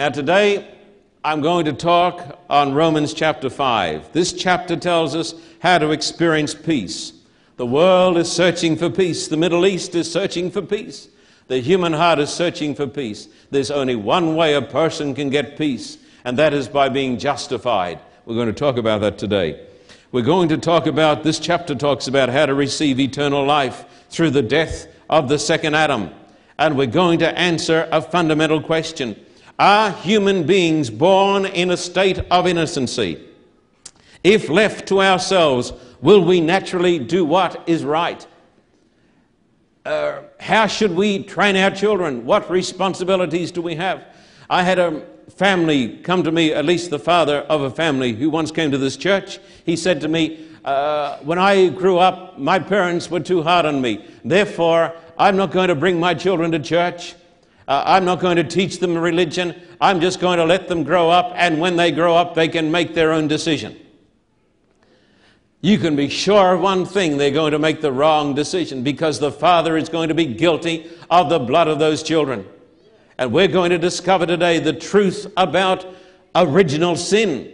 Now, today I'm going to talk on Romans chapter 5. This chapter tells us how to experience peace. The world is searching for peace, the Middle East is searching for peace, the human heart is searching for peace. There's only one way a person can get peace, and that is by being justified. We're going to talk about that today. We're going to talk about, this chapter talks about how to receive eternal life through the death of the second Adam. And we're going to answer a fundamental question Are human beings born in a state of innocency? If left to ourselves, will we naturally do what is right? Uh, how should we train our children? What responsibilities do we have? I had a family come to me, at least the father of a family who once came to this church. He said to me, uh, When I grew up, my parents were too hard on me. Therefore, I'm not going to bring my children to church. Uh, I'm not going to teach them religion. I'm just going to let them grow up, and when they grow up, they can make their own decision. You can be sure of one thing they're going to make the wrong decision because the father is going to be guilty of the blood of those children. And we're going to discover today the truth about original sin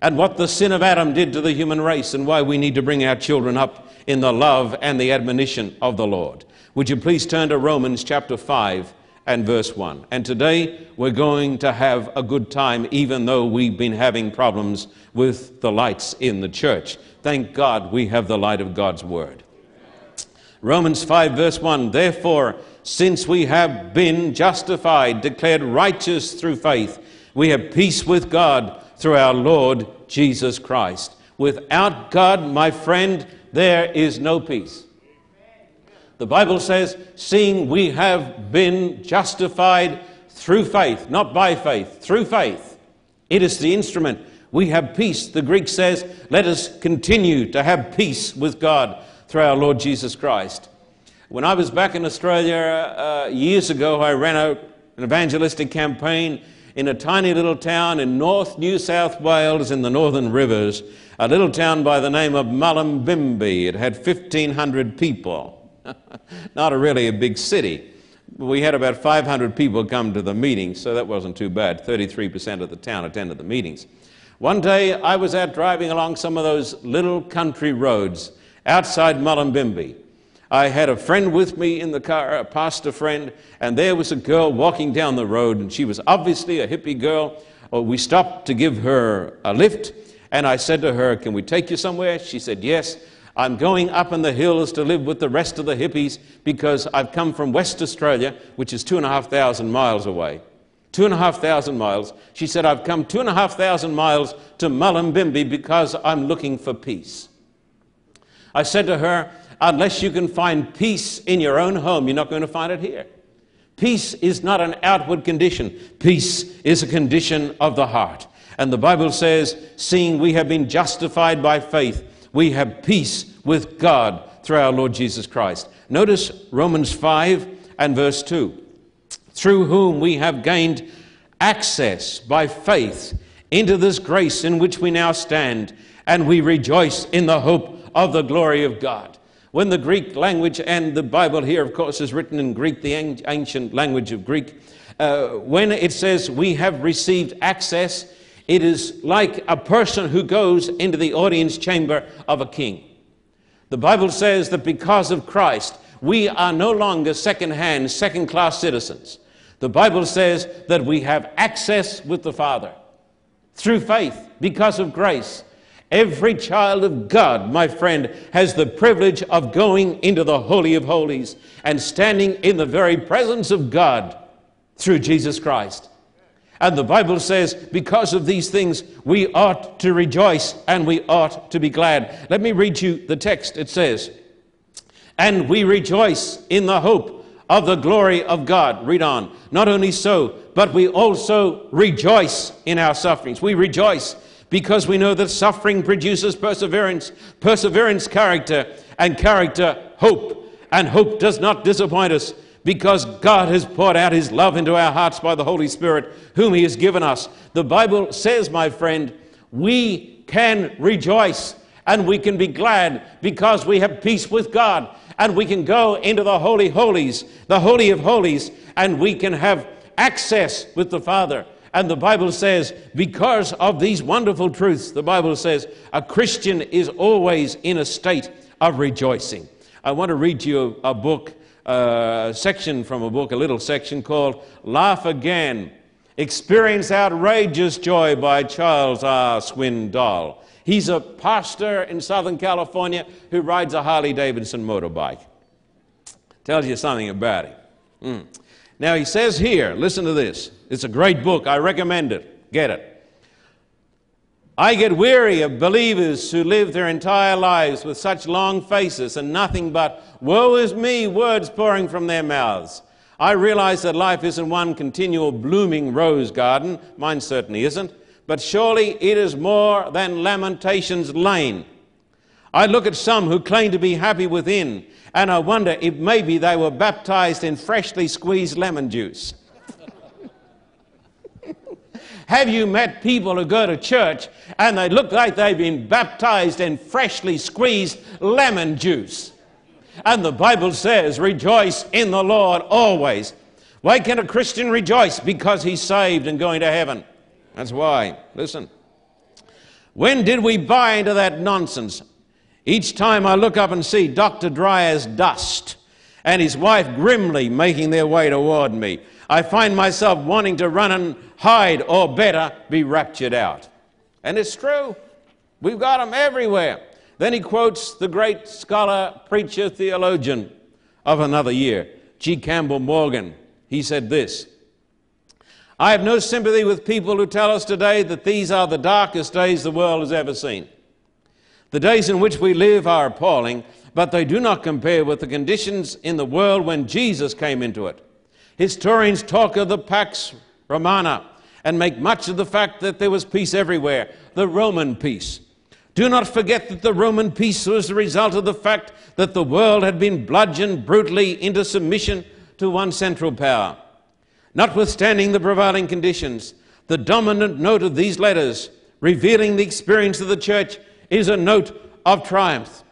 and what the sin of Adam did to the human race and why we need to bring our children up in the love and the admonition of the Lord. Would you please turn to Romans chapter 5 and verse 1? And today we're going to have a good time, even though we've been having problems with the lights in the church. Thank God we have the light of God's Word. Romans 5, verse 1 Therefore, since we have been justified, declared righteous through faith, we have peace with God through our Lord Jesus Christ. Without God, my friend, there is no peace. The Bible says, seeing we have been justified through faith, not by faith, through faith. It is the instrument. We have peace. The Greek says, let us continue to have peace with God through our Lord Jesus Christ. When I was back in Australia uh, years ago, I ran a, an evangelistic campaign in a tiny little town in North New South Wales in the Northern Rivers, a little town by the name of Mullumbimby. It had 1,500 people. Not a really a big city. We had about 500 people come to the meetings, so that wasn't too bad. 33% of the town attended the meetings. One day I was out driving along some of those little country roads outside Mullumbimby. I had a friend with me in the car, a pastor friend, and there was a girl walking down the road, and she was obviously a hippie girl. Well, we stopped to give her a lift, and I said to her, Can we take you somewhere? She said, Yes. I'm going up in the hills to live with the rest of the hippies because I've come from West Australia, which is two and a half thousand miles away. Two and a half thousand miles. She said, I've come two and a half thousand miles to Mullumbimby because I'm looking for peace. I said to her, unless you can find peace in your own home, you're not going to find it here. Peace is not an outward condition, peace is a condition of the heart. And the Bible says, seeing we have been justified by faith, we have peace with God through our Lord Jesus Christ. Notice Romans 5 and verse 2 through whom we have gained access by faith into this grace in which we now stand, and we rejoice in the hope of the glory of God. When the Greek language, and the Bible here, of course, is written in Greek, the ancient language of Greek, uh, when it says we have received access, it is like a person who goes into the audience chamber of a king. The Bible says that because of Christ, we are no longer second hand, second class citizens. The Bible says that we have access with the Father through faith because of grace. Every child of God, my friend, has the privilege of going into the Holy of Holies and standing in the very presence of God through Jesus Christ. And the Bible says, because of these things, we ought to rejoice and we ought to be glad. Let me read you the text. It says, And we rejoice in the hope of the glory of God. Read on. Not only so, but we also rejoice in our sufferings. We rejoice because we know that suffering produces perseverance, perseverance, character, and character, hope. And hope does not disappoint us because God has poured out His love into our hearts by the Holy Spirit, whom He has given us. The Bible says, my friend, we can rejoice and we can be glad because we have peace with God and we can go into the Holy Holies, the Holy of Holies, and we can have access with the Father And the Bible says, because of these wonderful truths, the Bible says, a Christian is always in a state of rejoicing. I want to read you a, a book, a section from a book, a little section called Laugh Again Experience Outrageous Joy by Charles R. Swindoll. He's a pastor in Southern California who rides a Harley Davidson motorbike. Tells you something about him. Mm. Now he says here, listen to this. It's a great book. I recommend it. Get it. I get weary of believers who live their entire lives with such long faces and nothing but woe is me words pouring from their mouths. I realize that life isn't one continual blooming rose garden. Mine certainly isn't. But surely it is more than Lamentations Lane. I look at some who claim to be happy within, and I wonder if maybe they were baptized in freshly squeezed lemon juice. Have you met people who go to church and they look like they've been baptized in freshly squeezed lemon juice? And the Bible says, rejoice in the Lord always. Why can a Christian rejoice? Because he's saved and going to heaven. That's why. Listen. When did we buy into that nonsense? Each time I look up and see Dr. Dryasdust and his wife grimly making their way toward me, I find myself wanting to run and hide, or better, be raptured out. And it's true. We've got them everywhere. Then he quotes the great scholar, preacher, theologian of another year, G. Campbell Morgan. He said this I have no sympathy with people who tell us today that these are the darkest days the world has ever seen. The days in which we live are appalling, but they do not compare with the conditions in the world when Jesus came into it. Historians talk of the Pax Romana and make much of the fact that there was peace everywhere, the Roman peace. Do not forget that the Roman peace was the result of the fact that the world had been bludgeoned brutally into submission to one central power. Notwithstanding the prevailing conditions, the dominant note of these letters, revealing the experience of the church, is a note of triumph.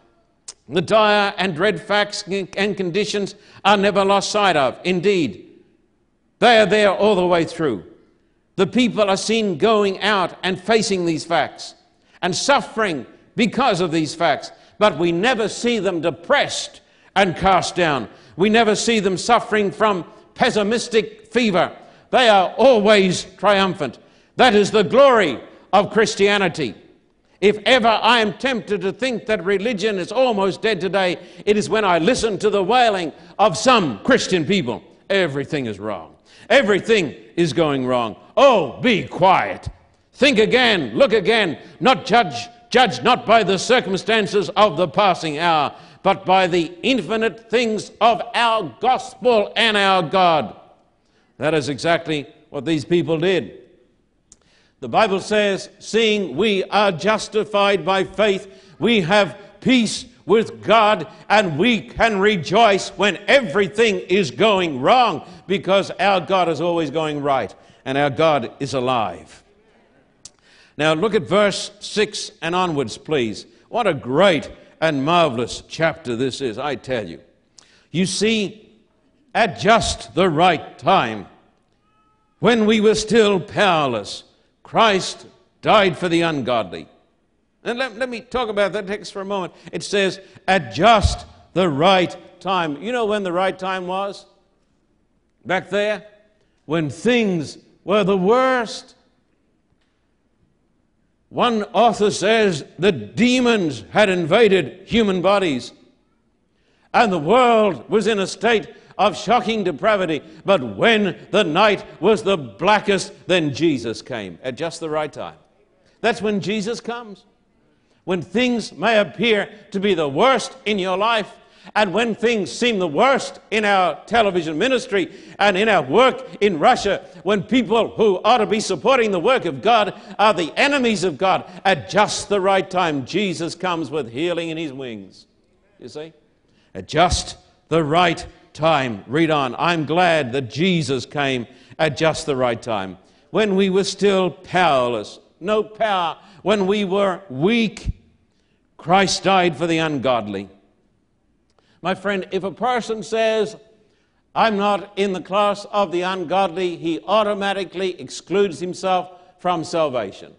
The dire and dread facts and conditions are never lost sight of. Indeed, they are there all the way through. The people are seen going out and facing these facts and suffering because of these facts, but we never see them depressed and cast down. We never see them suffering from pessimistic fever. They are always triumphant. That is the glory of Christianity. If ever I am tempted to think that religion is almost dead today, it is when I listen to the wailing of some Christian people. Everything is wrong. Everything is going wrong. Oh, be quiet. Think again, look again, not judge, judge not by the circumstances of the passing hour, but by the infinite things of our gospel and our God. That is exactly what these people did. The Bible says, seeing we are justified by faith, we have peace with God and we can rejoice when everything is going wrong because our God is always going right and our God is alive. Now look at verse 6 and onwards, please. What a great and marvelous chapter this is, I tell you. You see, at just the right time, when we were still powerless, Christ died for the ungodly. And let, let me talk about that text for a moment. It says, at just the right time. You know when the right time was? Back there? When things were the worst. One author says the demons had invaded human bodies and the world was in a state of shocking depravity. But when the night was the blackest, then Jesus came at just the right time. That's when Jesus comes. When things may appear to be the worst in your life, and when things seem the worst in our television ministry and in our work in Russia, when people who ought to be supporting the work of God are the enemies of God, at just the right time, Jesus comes with healing in his wings. You see? At just the right time. Read on. I'm glad that Jesus came at just the right time. When we were still powerless, no power, when we were weak, Christ died for the ungodly. My friend, if a person says, I'm not in the class of the ungodly, he automatically excludes himself from salvation.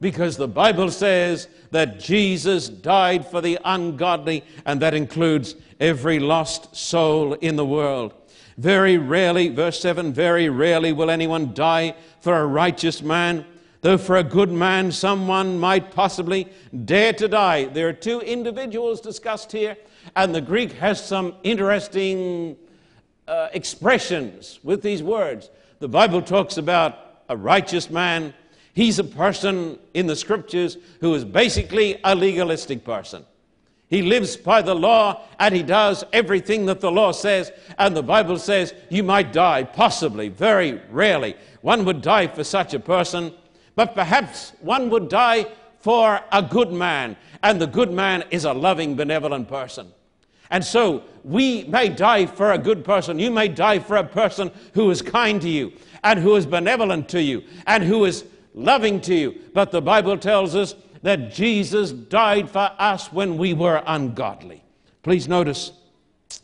Because the Bible says that Jesus died for the ungodly, and that includes every lost soul in the world. Very rarely, verse 7, very rarely will anyone die for a righteous man, though for a good man someone might possibly dare to die. There are two individuals discussed here, and the Greek has some interesting uh, expressions with these words. The Bible talks about a righteous man. He's a person in the scriptures who is basically a legalistic person. He lives by the law and he does everything that the law says. And the Bible says you might die, possibly, very rarely. One would die for such a person, but perhaps one would die for a good man. And the good man is a loving, benevolent person. And so we may die for a good person. You may die for a person who is kind to you and who is benevolent to you and who is loving to you. But the Bible tells us that Jesus died for us when we were ungodly. Please notice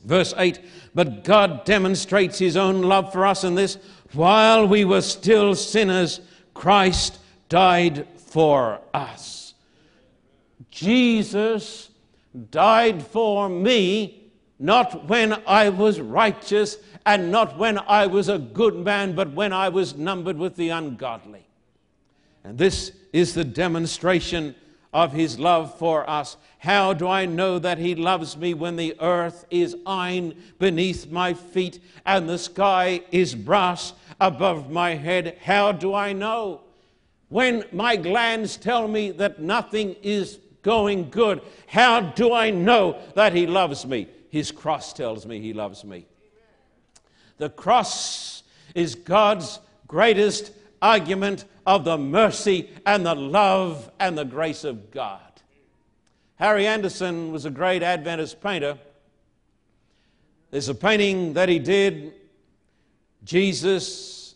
verse 8 But God demonstrates his own love for us in this while we were still sinners, Christ died for us. Jesus died for me, not when I was righteous and not when I was a good man, but when I was numbered with the ungodly. And this is the demonstration of his love for us. How do I know that he loves me when the earth is iron beneath my feet and the sky is brass above my head? How do I know? When my glands tell me that nothing is going good. How do I know that He loves me? His cross tells me He loves me. The cross is God's greatest argument of the mercy and the love and the grace of God. Harry Anderson was a great Adventist painter. There's a painting that he did. Jesus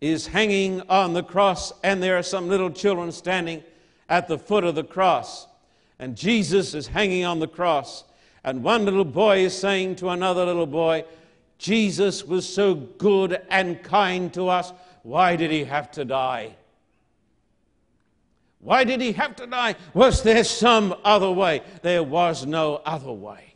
is hanging on the cross, and there are some little children standing at the foot of the cross and Jesus is hanging on the cross. And one little boy is saying to another little boy, Jesus was so good and kind to us. Why did he have to die? Why did he have to die? Was there some other way? There was no other way.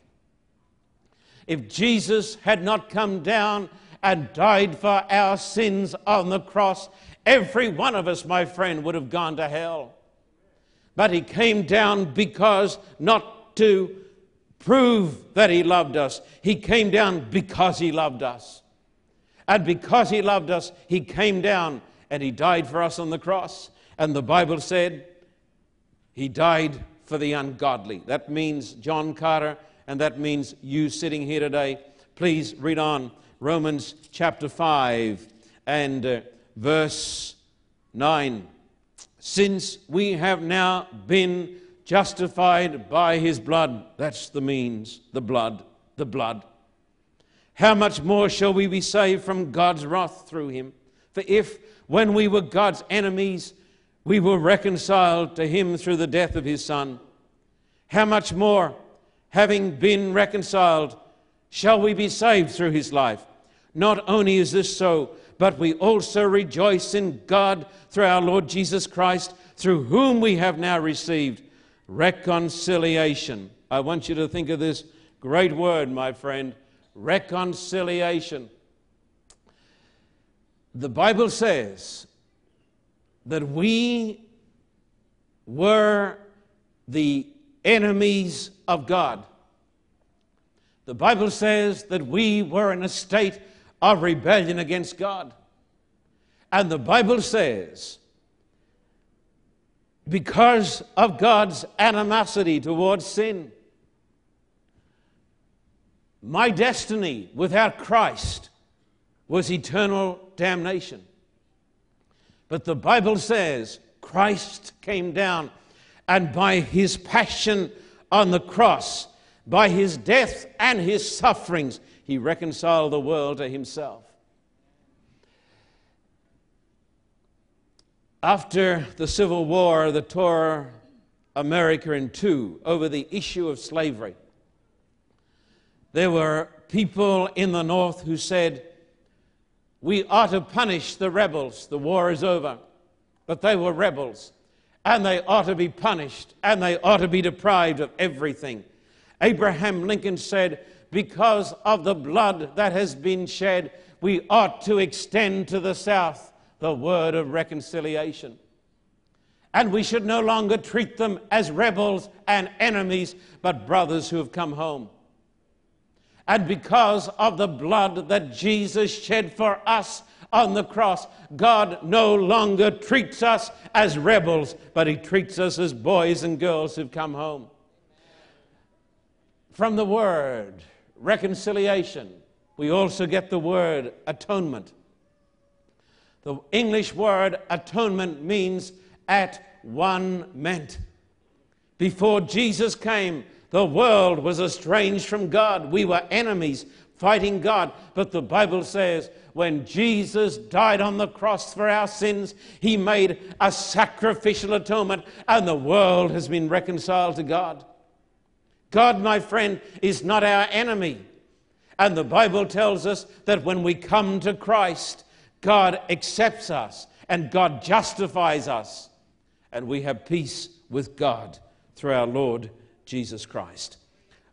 If Jesus had not come down and died for our sins on the cross, every one of us, my friend, would have gone to hell. But he came down because not to prove that he loved us. He came down because he loved us. And because he loved us, he came down and he died for us on the cross. And the Bible said he died for the ungodly. That means John Carter, and that means you sitting here today. Please read on Romans chapter 5 and uh, verse 9 since we have now been justified by his blood. That's the means, the blood, the blood. How much more shall we be saved from God's wrath through him? For if, when we were God's enemies, we were reconciled to him through the death of his Son, how much more, having been reconciled, shall we be saved through his life? Not only is this so, but we also rejoice in God through our Lord Jesus Christ, through whom we have now received reconciliation. I want you to think of this great word, my friend reconciliation. The Bible says that we were the enemies of God. The Bible says that we were in a state of rebellion against God. And the Bible says, because of God's animosity towards sin, my destiny without Christ was eternal damnation. But the Bible says Christ came down, and by his passion on the cross, by his death and his sufferings, he reconciled the world to himself. After the Civil War that tore America in two over the issue of slavery, there were people in the north who said, We ought to punish the rebels. The war is over. But they were rebels, and they ought to be punished, and they ought to be deprived of everything. Abraham Lincoln said, Because of the blood that has been shed, we ought to extend to the South the word of reconciliation. And we should no longer treat them as rebels and enemies, but brothers who have come home. And because of the blood that Jesus shed for us on the cross, God no longer treats us as rebels, but He treats us as boys and girls who've come home. From the word reconciliation, we also get the word atonement. The English word atonement means at one meant. Before Jesus came, the world was estranged from God. We were enemies fighting God. But the Bible says when Jesus died on the cross for our sins, he made a sacrificial atonement, and the world has been reconciled to God. God, my friend, is not our enemy. And the Bible tells us that when we come to Christ, God accepts us and God justifies us, and we have peace with God through our Lord Jesus Christ.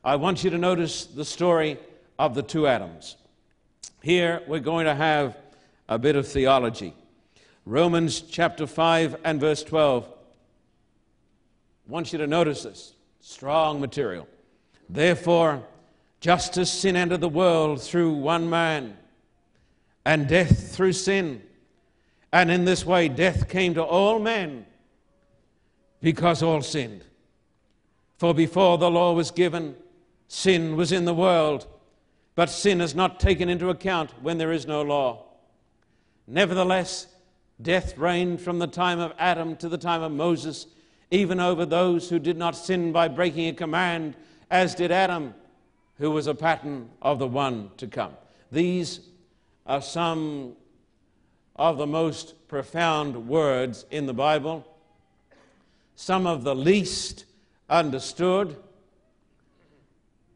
I want you to notice the story of the two Adams. Here we're going to have a bit of theology. Romans chapter 5 and verse 12. I want you to notice this strong material. Therefore, just as sin entered the world through one man, and death through sin, and in this way death came to all men because all sinned. For before the law was given, sin was in the world, but sin is not taken into account when there is no law. Nevertheless, death reigned from the time of Adam to the time of Moses, even over those who did not sin by breaking a command, as did Adam who was a pattern of the one to come. These are some of the most profound words in the Bible, some of the least understood,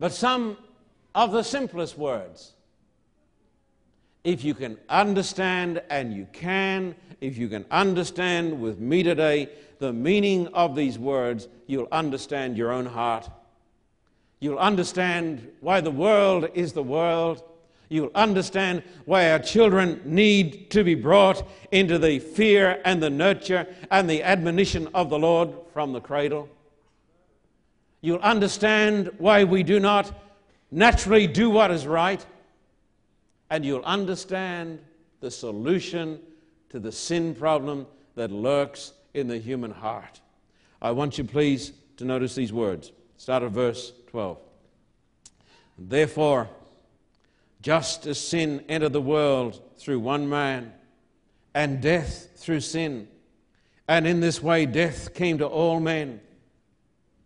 but some of the simplest words. If you can understand, and you can, if you can understand with me today the meaning of these words, you'll understand your own heart You'll understand why the world is the world. You'll understand why our children need to be brought into the fear and the nurture and the admonition of the Lord from the cradle. You'll understand why we do not naturally do what is right. And you'll understand the solution to the sin problem that lurks in the human heart. I want you, please, to notice these words. Start at verse 12. Therefore, just as sin entered the world through one man, and death through sin, and in this way death came to all men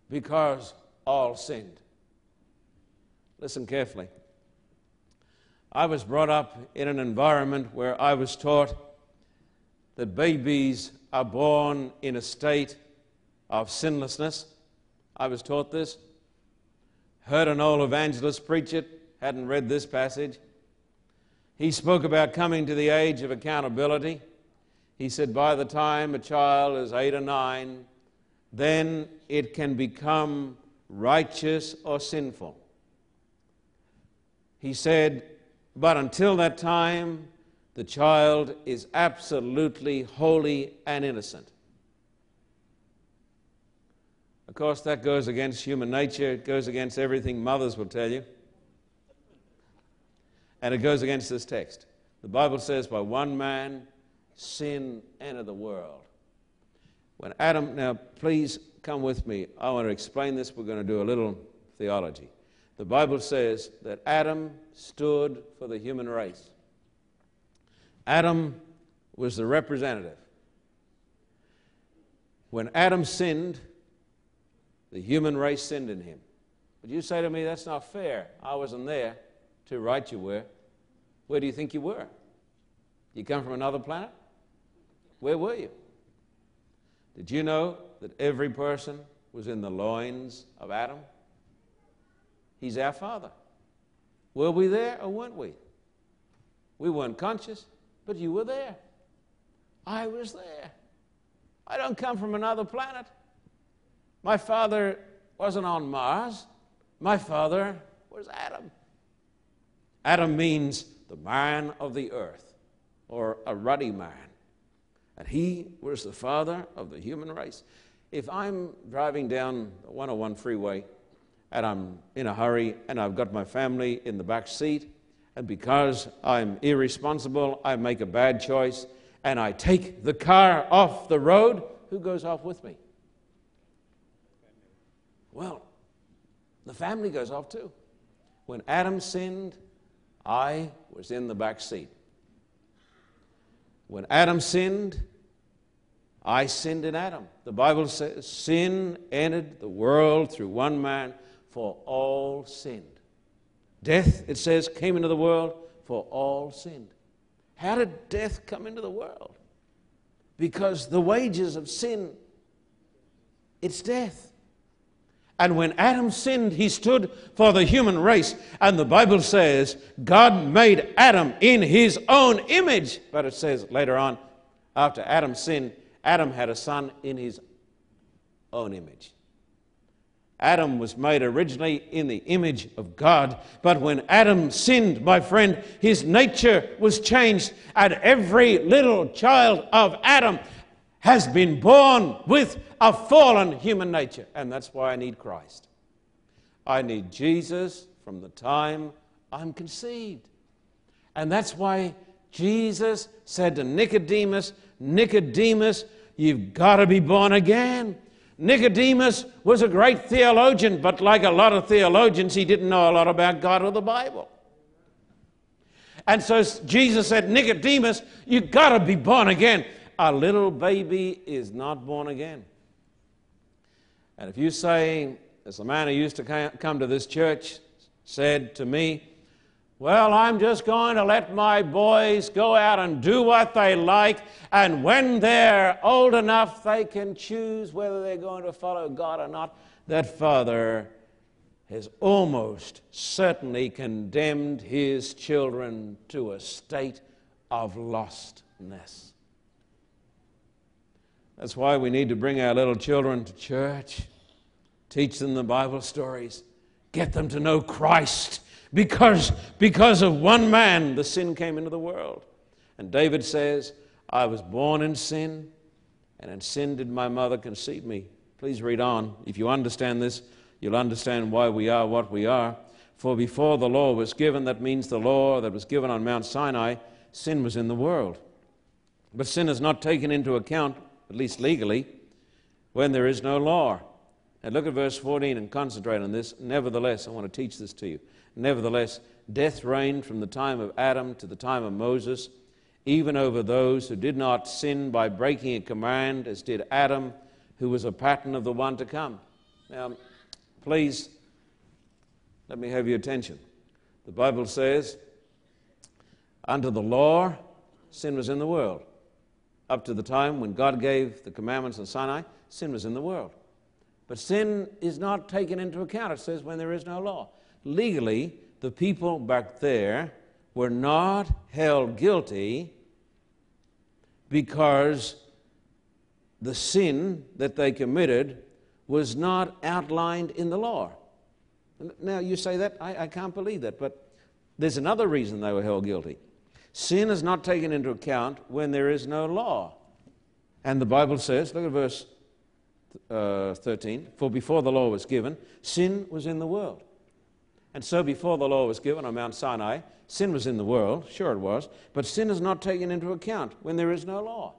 because all sinned. Listen carefully. I was brought up in an environment where I was taught that babies are born in a state of sinlessness I was taught this. Heard an old evangelist preach it, hadn't read this passage. He spoke about coming to the age of accountability. He said, by the time a child is eight or nine, then it can become righteous or sinful. He said, but until that time, the child is absolutely holy and innocent. Of course, that goes against human nature. It goes against everything mothers will tell you. And it goes against this text. The Bible says, by one man, sin entered the world. When Adam, now please come with me. I want to explain this. We're going to do a little theology. The Bible says that Adam stood for the human race. Adam was the representative. When Adam sinned, the human race sinned in him. But you say to me, that's not fair. I wasn't there. Too right you were. Where do you think you were? You come from another planet? Where were you? Did you know that every person was in the loins of Adam? He's our father. Were we there or weren't we? We weren't conscious, but you were there. I was there. I don't come from another planet. My father wasn't on Mars. My father was Adam. Adam means the man of the earth, or a ruddy man. And he was the father of the human race. If I'm driving down the 101 freeway and I'm in a hurry and I've got my family in the back seat, and because I'm irresponsible, I make a bad choice and I take the car off the road, who goes off with me? Well, the family goes off too. When Adam sinned, I was in the back seat. When Adam sinned, I sinned in Adam. The Bible says sin entered the world through one man, for all sinned. Death, it says, came into the world, for all sinned. How did death come into the world? Because the wages of sin, it's death. And when Adam sinned, he stood for the human race. And the Bible says God made Adam in his own image. But it says later on, after Adam sinned, Adam had a son in his own image. Adam was made originally in the image of God, but when Adam sinned, my friend, his nature was changed, and every little child of Adam has been born with a fallen human nature. And that's why I need Christ. I need Jesus from the time I'm conceived. And that's why Jesus said to Nicodemus, Nicodemus, you've got to be born again. Nicodemus was a great theologian, but like a lot of theologians, he didn't know a lot about God or the Bible. And so Jesus said, Nicodemus, you've got to be born again a little baby is not born again. And if you say, as the man who used to come to this church said to me, well, I'm just going to let my boys go out and do what they like, and when they're old enough, they can choose whether they're going to follow God or not. That father has almost certainly condemned his children to a state of lostness. That's why we need to bring our little children to church, teach them the Bible stories, get them to know Christ. Because, because of one man, the sin came into the world. And David says, I was born in sin, and in sin did my mother conceive me. Please read on. If you understand this, you'll understand why we are what we are. For before the law was given, that means the law that was given on Mount Sinai, sin was in the world. But sin is not taken into account at least legally, when there is no law. And look at verse 14 and concentrate on this. Nevertheless, I want to teach this to you. Nevertheless, death reigned from the time of Adam to the time of Moses, even over those who did not sin by breaking a command, as did Adam, who was a pattern of the one to come. Now, please, let me have your attention. The Bible says, Under the law, sin was in the world up to the time when God gave the commandments on Sinai, sin was in the world. But sin is not taken into account. It says when there is no law. Legally, the people back there were not held guilty because the sin that they committed was not outlined in the law. Now, you say that, I, I can't believe that, but there's another reason they were held guilty. Sin is not taken into account when there is no law. And the Bible says, look at verse uh, 13, for before the law was given, sin was in the world. And so before the law was given on Mount Sinai, sin was in the world, sure it was, but sin is not taken into account when there is no law.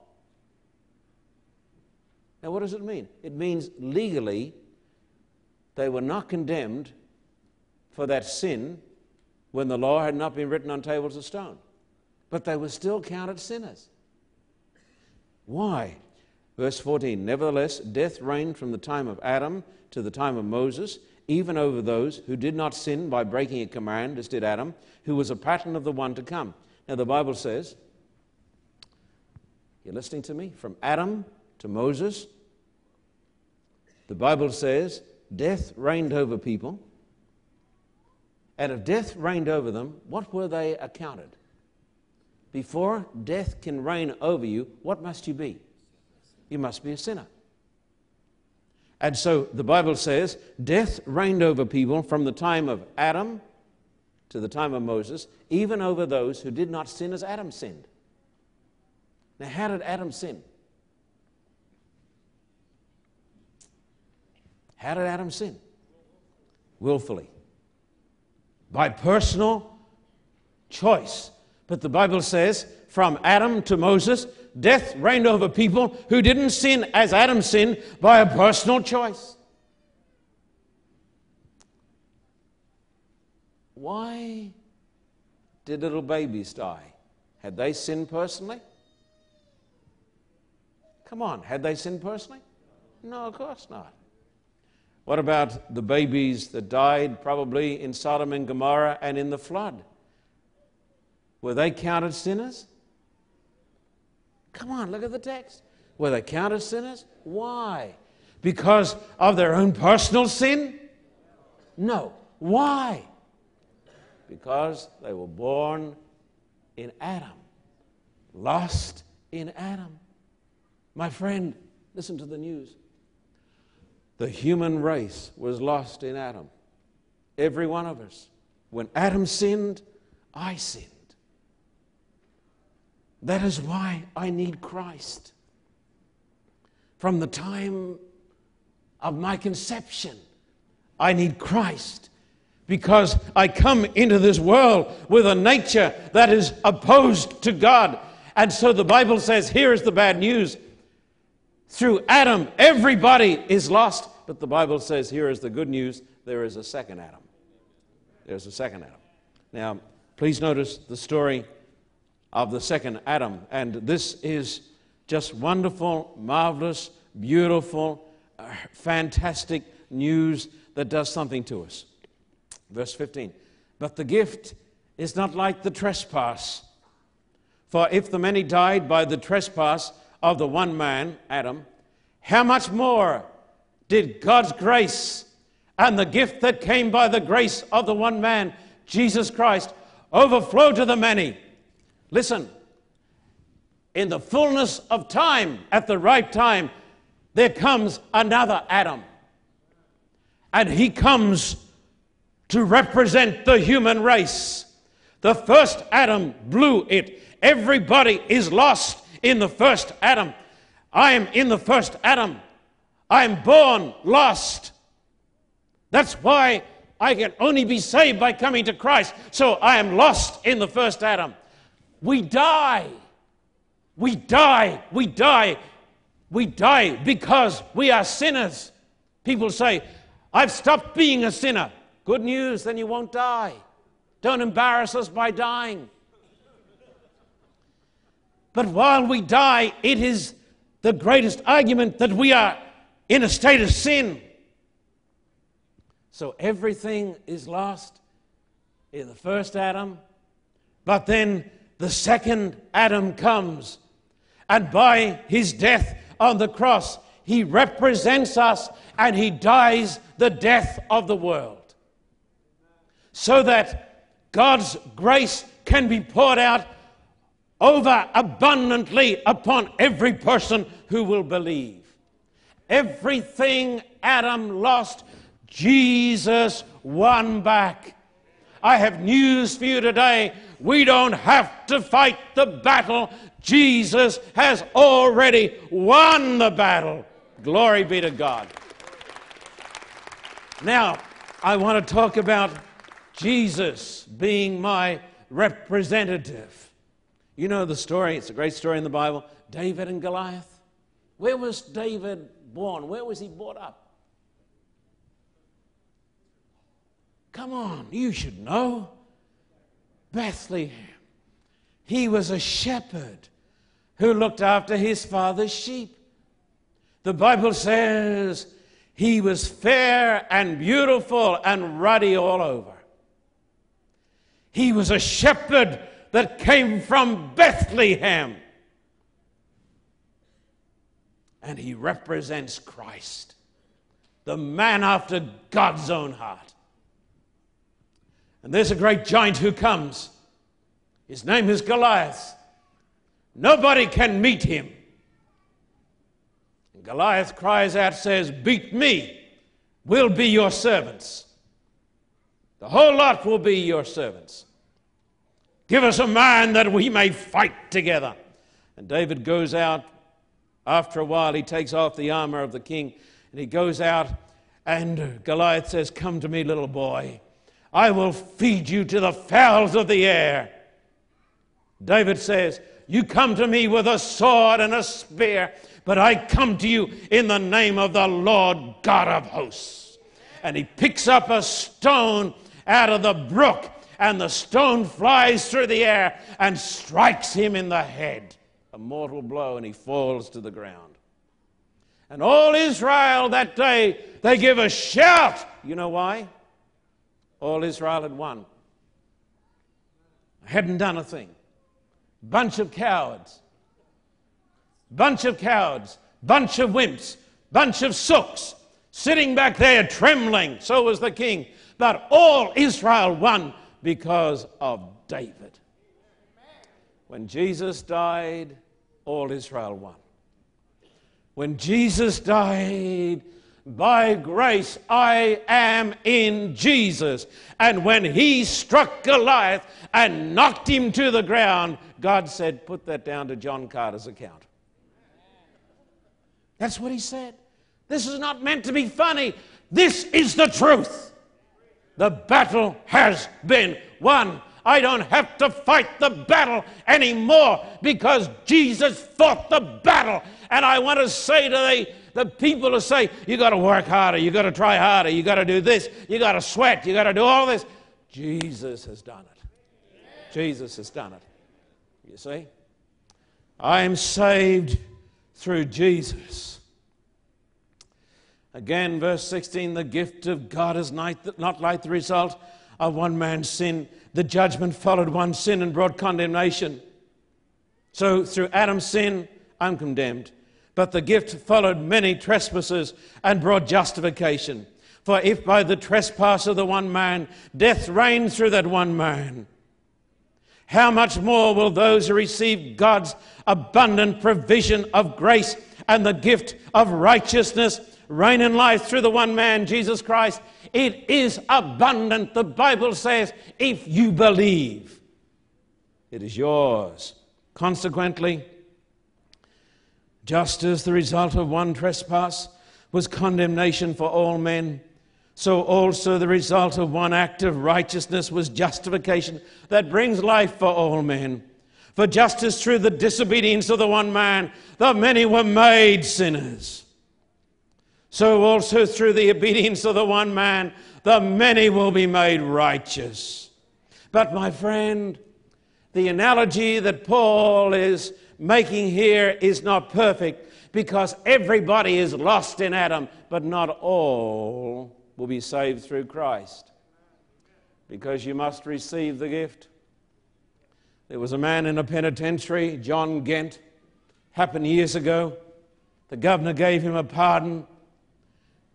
Now, what does it mean? It means legally they were not condemned for that sin when the law had not been written on tables of stone but they were still counted sinners. Why? Verse 14 Nevertheless, death reigned from the time of Adam to the time of Moses, even over those who did not sin by breaking a command, as did Adam, who was a pattern of the one to come. Now, the Bible says, you're listening to me? From Adam to Moses, the Bible says death reigned over people, And if death reigned over them, what were they accounted? Before death can reign over you, what must you be? You must be a sinner. And so the Bible says death reigned over people from the time of Adam to the time of Moses, even over those who did not sin as Adam sinned. Now, how did Adam sin? How did Adam sin? Willfully. By personal choice. But the Bible says from Adam to Moses, death reigned over people who didn't sin as Adam sinned by a personal choice. Why did little babies die? Had they sinned personally? Come on, had they sinned personally? No, of course not. What about the babies that died probably in Sodom and Gomorrah and in the flood? Were they counted sinners? Come on, look at the text. Were they counted sinners? Why? Because of their own personal sin? No. Why? Because they were born in Adam, lost in Adam. My friend, listen to the news. The human race was lost in Adam. Every one of us. When Adam sinned, I sinned. That is why I need Christ. From the time of my conception, I need Christ because I come into this world with a nature that is opposed to God. And so the Bible says here is the bad news. Through Adam, everybody is lost. But the Bible says here is the good news there is a second Adam. There's a second Adam. Now, please notice the story of the second Adam. And this is just wonderful, marvelous, beautiful, uh, fantastic news that does something to us. Verse 15. But the gift is not like the trespass. For if the many died by the trespass of the one man, Adam, how much more did God's grace and the gift that came by the grace of the one man, Jesus Christ, overflow to the many? Listen, in the fullness of time, at the right time, there comes another Adam. And he comes to represent the human race. The first Adam blew it. Everybody is lost in the first Adam. I am in the first Adam. I am born lost. That's why I can only be saved by coming to Christ. So I am lost in the first Adam. We die. We die. We die. We die because we are sinners. People say, I've stopped being a sinner. Good news, then you won't die. Don't embarrass us by dying. But while we die, it is the greatest argument that we are in a state of sin. So everything is lost in the first Adam, but then the second Adam comes, and by his death on the cross, he represents us and he dies the death of the world. So that God's grace can be poured out over abundantly upon every person who will believe. Everything Adam lost, Jesus won back. I have news for you today. We don't have to fight the battle. Jesus has already won the battle. Glory be to God. Now, I want to talk about Jesus being my representative. You know the story, it's a great story in the Bible David and Goliath. Where was David born? Where was he brought up? Come on, you should know. Bethlehem. He was a shepherd who looked after his father's sheep. The Bible says he was fair and beautiful and ruddy all over. He was a shepherd that came from Bethlehem. And he represents Christ, the man after God's own heart. And there's a great giant who comes. His name is Goliath. Nobody can meet him. And Goliath cries out, says, Beat me, we'll be your servants. The whole lot will be your servants. Give us a man that we may fight together. And David goes out. After a while, he takes off the armor of the king and he goes out. And Goliath says, Come to me, little boy. I will feed you to the fowls of the air. David says, You come to me with a sword and a spear, but I come to you in the name of the Lord God of hosts. And he picks up a stone out of the brook, and the stone flies through the air and strikes him in the head. A mortal blow, and he falls to the ground. And all Israel that day, they give a shout. You know why? All Israel had won. I Hadn't done a thing. Bunch of cowards. Bunch of cowards. Bunch of wimps. Bunch of sooks. Sitting back there trembling. So was the king. But all Israel won because of David. When Jesus died, all Israel won. When Jesus died, by grace I am in Jesus. And when he struck Goliath and knocked him to the ground, God said, Put that down to John Carter's account. That's what he said. This is not meant to be funny. This is the truth. The battle has been won. I don't have to fight the battle anymore because Jesus fought the battle. And I want to say to the, the people who say, you got to work harder, you got to try harder, you got to do this, you got to sweat, you got to do all this. Jesus has done it. Jesus has done it. You see? I am saved through Jesus. Again, verse 16 the gift of God is not like the result of one man's sin. The judgment followed one sin and brought condemnation. So, through Adam's sin, I'm condemned. But the gift followed many trespasses and brought justification. For if by the trespass of the one man death reigned through that one man, how much more will those who receive God's abundant provision of grace and the gift of righteousness reign in life through the one man, Jesus Christ? It is abundant. The Bible says, if you believe, it is yours. Consequently, just as the result of one trespass was condemnation for all men, so also the result of one act of righteousness was justification that brings life for all men. For just as through the disobedience of the one man, the many were made sinners, so also through the obedience of the one man, the many will be made righteous. But, my friend, the analogy that Paul is making here is not perfect because everybody is lost in Adam, but not all will be saved through Christ because you must receive the gift. There was a man in a penitentiary, John Gent, happened years ago. The governor gave him a pardon.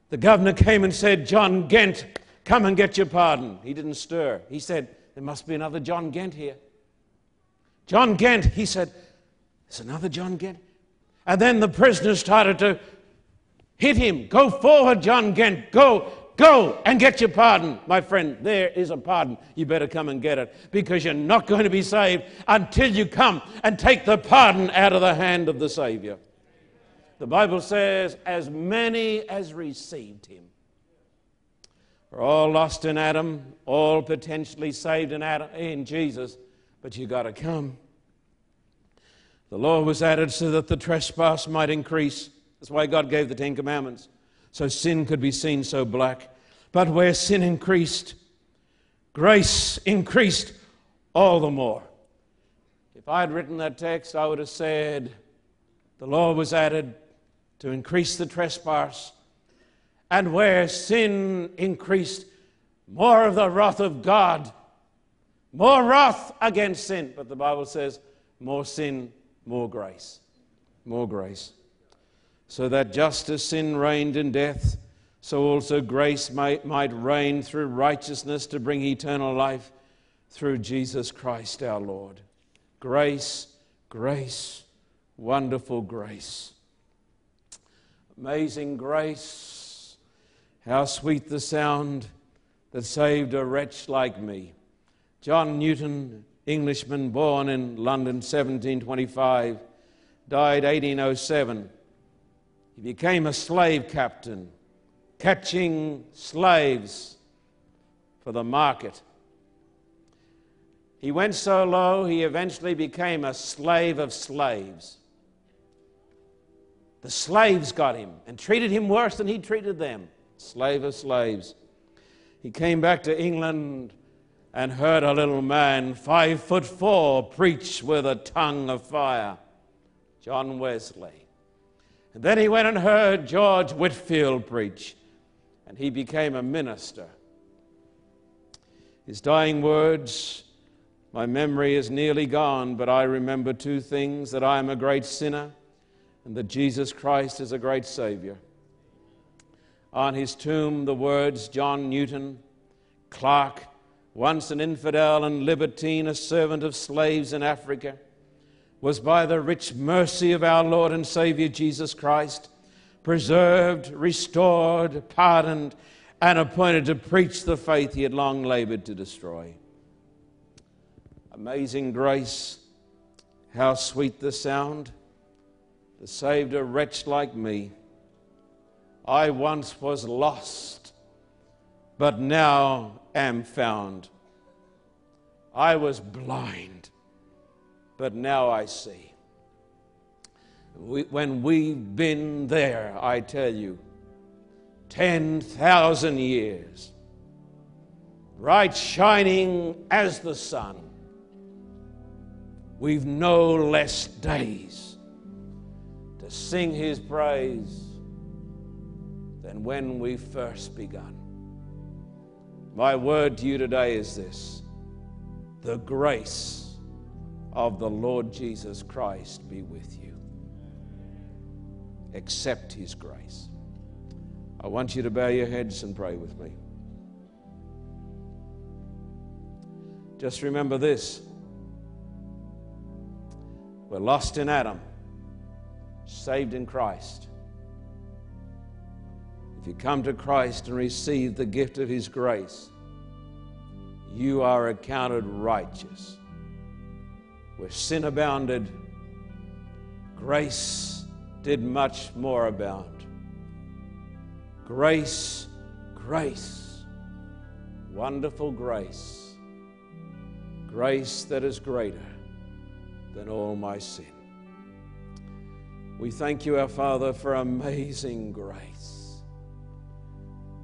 The governor came and said, John Gent, come and get your pardon. He didn't stir. He said, There must be another John Gent here. John Gent, he said, There's another John Gent. And then the prisoner started to hit him. Go forward, John Gent. Go. Go and get your pardon, my friend. There is a pardon. You better come and get it because you're not going to be saved until you come and take the pardon out of the hand of the Savior. The Bible says, as many as received him. We're all lost in Adam, all potentially saved in, Adam, in Jesus, but you got to come. The law was added so that the trespass might increase. That's why God gave the Ten Commandments so sin could be seen so black. But where sin increased, grace increased all the more. If I had written that text, I would have said the law was added to increase the trespass. And where sin increased, more of the wrath of God, more wrath against sin. But the Bible says, more sin, more grace. More grace so that just as sin reigned in death, so also grace might, might reign through righteousness to bring eternal life through Jesus Christ our Lord. Grace, grace, wonderful grace. Amazing grace, how sweet the sound that saved a wretch like me. John Newton, Englishman born in London 1725, died 1807. He became a slave captain, catching slaves for the market. He went so low, he eventually became a slave of slaves. The slaves got him and treated him worse than he treated them. Slave of slaves. He came back to England and heard a little man, five foot four, preach with a tongue of fire. John Wesley. And then he went and heard George Whitefield preach, and he became a minister. His dying words, my memory is nearly gone, but I remember two things that I am a great sinner and that Jesus Christ is a great Savior. On his tomb, the words John Newton, Clerk, once an infidel and libertine, a servant of slaves in Africa, was by the rich mercy of our Lord and Savior Jesus Christ preserved, restored, pardoned, and appointed to preach the faith he had long labored to destroy. Amazing grace, how sweet the sound that saved a wretch like me. I once was lost, but now am found. I was blind, but now I see. When we've been there, I tell you, 10,000 years, bright shining as the sun, we've no less days to sing his praise than when we first begun. My word to you today is this the grace of the Lord Jesus Christ be with you. Accept his grace. I want you to bow your heads and pray with me. Just remember this we're lost in Adam saved in Christ. If you come to Christ and receive the gift of His grace, you are accounted righteous. Where sin abounded, grace did much more abound. Grace, grace, wonderful grace, grace that is greater than all my sin. We thank you, our Father, for amazing grace.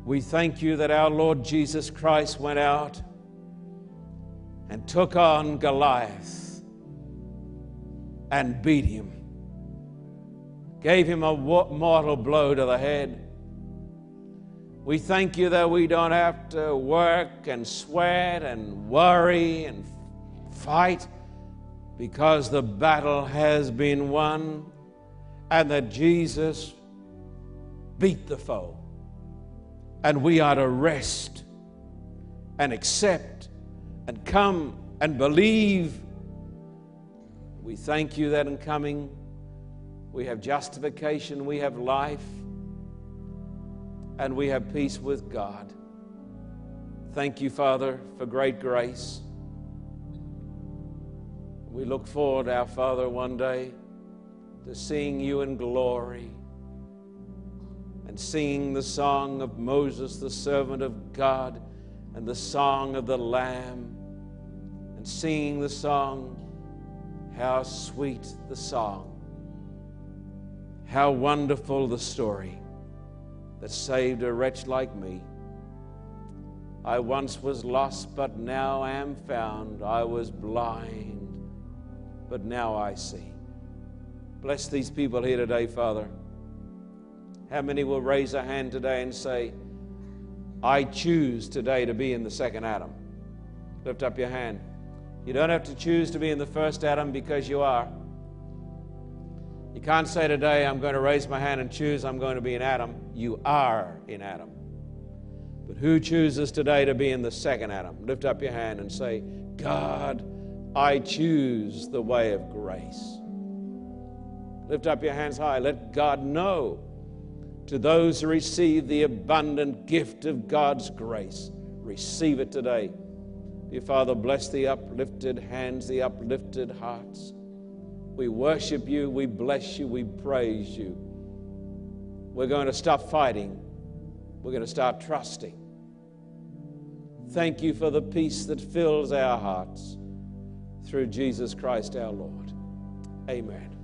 We thank you that our Lord Jesus Christ went out and took on Goliath and beat him, gave him a mortal blow to the head. We thank you that we don't have to work and sweat and worry and fight because the battle has been won and that Jesus beat the foe. And we are to rest and accept and come and believe. We thank you that in coming we have justification, we have life, and we have peace with God. Thank you, Father, for great grace. We look forward, our Father, one day to seeing you in glory and singing the song of Moses, the servant of God, and the song of the Lamb, and singing the song, How sweet the song, how wonderful the story that saved a wretch like me. I once was lost, but now am found. I was blind, but now I see. Bless these people here today, Father. How many will raise a hand today and say, I choose today to be in the second Adam? Lift up your hand. You don't have to choose to be in the first Adam because you are. You can't say today, I'm going to raise my hand and choose I'm going to be in Adam. You are in Adam. But who chooses today to be in the second Adam? Lift up your hand and say, God, I choose the way of grace. Lift up your hands high. Let God know to those who receive the abundant gift of God's grace. Receive it today. Dear Father, bless the uplifted hands, the uplifted hearts. We worship you, we bless you, we praise you. We're going to stop fighting, we're going to start trusting. Thank you for the peace that fills our hearts through Jesus Christ our Lord. Amen.